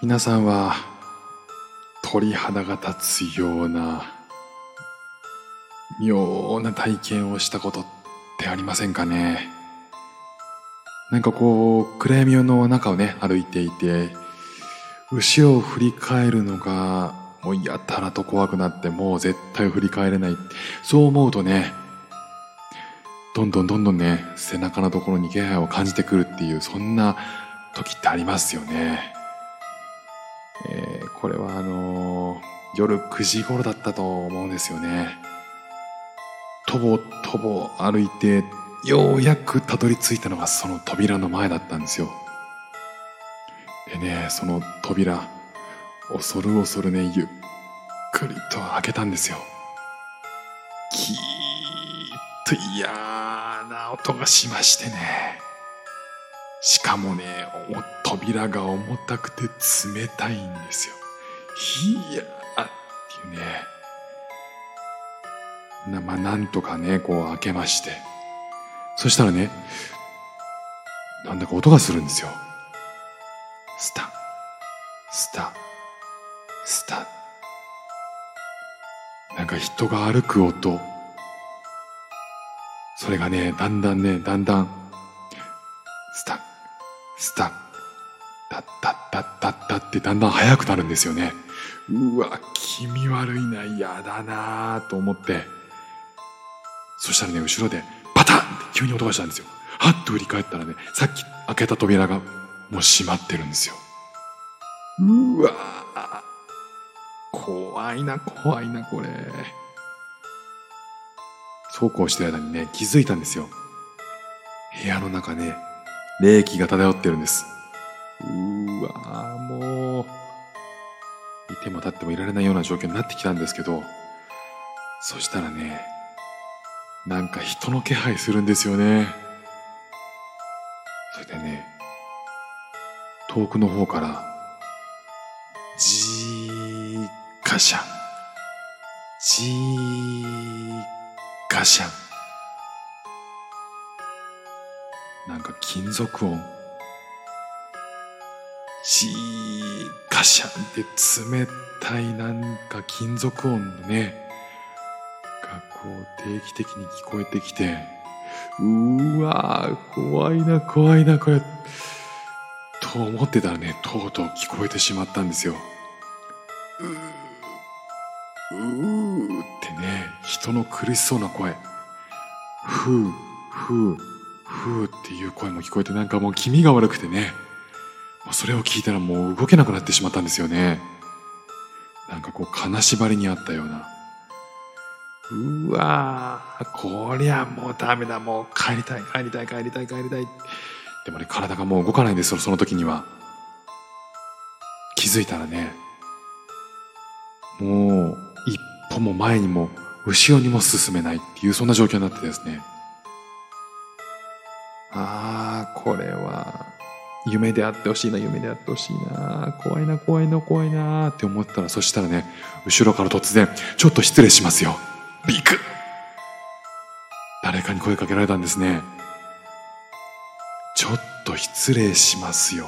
皆さんは鳥肌が立つような妙な体験をしたことってありませんかね？なんかこう暗闇の中をね歩いていて後ろを振り返るのがもうやたらと怖くなってもう絶対振り返れないそう思うとねどんどんどんどんね背中のところに気配を感じてくるっていうそんな時ってありますよね。えー、これはあのー、夜9時頃だったと思うんですよね。とぼとぼ歩いてようやくたどり着いたのがその扉の前だったんですよ。でね、その扉、恐る恐るね、ゆっくりと開けたんですよ。キーッと嫌な音がしましてね。しかもね、扉が重たくて冷たいんですよ。ひやーっていうね。な、まあ、なんとかね、こう開けまして。そしたらね、なんだか音がするんですよ。スタ、スタ、スタ。なんか人が歩く音。それがね、だんだんね、だんだん、スタ、スタ、ってだんだん速くなるんですよね。うわ、気味悪いな、嫌だなと思って。そしたらね、後ろで、パタンって急に音がしたんですよ。はっと振り返ったらね、さっき開けた扉がもう閉まってるんですよ。うわ怖いな、怖いな、これ。そうこうしてる間にね、気づいたんですよ。部屋の中ね、冷気が漂ってるんです。うわ、ても立ってもいられないような状況になってきたんですけど、そしたらね、なんか人の気配するんですよね。それでね、遠くの方から、じーガシャン、じーガシャン。なんか金属音。じーガシャンって冷たいなんか金属音のね、こう定期的に聞こえてきて、うわー、怖いな、怖いな、これ。と思ってたらね、とうとう聞こえてしまったんですよ。うー、うってね、人の苦しそうな声。ふー、ふー、ふーっていう声も聞こえてなんかもう気味が悪くてね。それを聞いたらもう動けなくなってしまったんですよね。なんかこう金縛りにあったような。うわこりゃもうダメだもう帰りたい帰りたい帰りたい帰りたいでもね体がもう動かないんですよその時には気づいたらねもう一歩も前にも後ろにも進めないっていうそんな状況になってですねああこれは夢であってほしいな夢であってほしいな怖いな怖いな怖いなって思ったらそしたらね後ろから突然ちょっと失礼しますよビク誰かに声かけられたんですね。ちょっと失礼しますよ。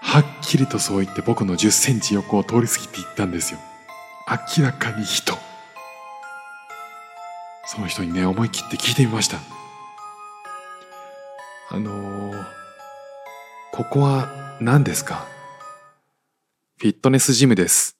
はっきりとそう言って僕の10センチ横を通り過ぎていったんですよ。明らかに人。その人にね、思い切って聞いてみました。あのー、ここは何ですか？フィットネスジムです。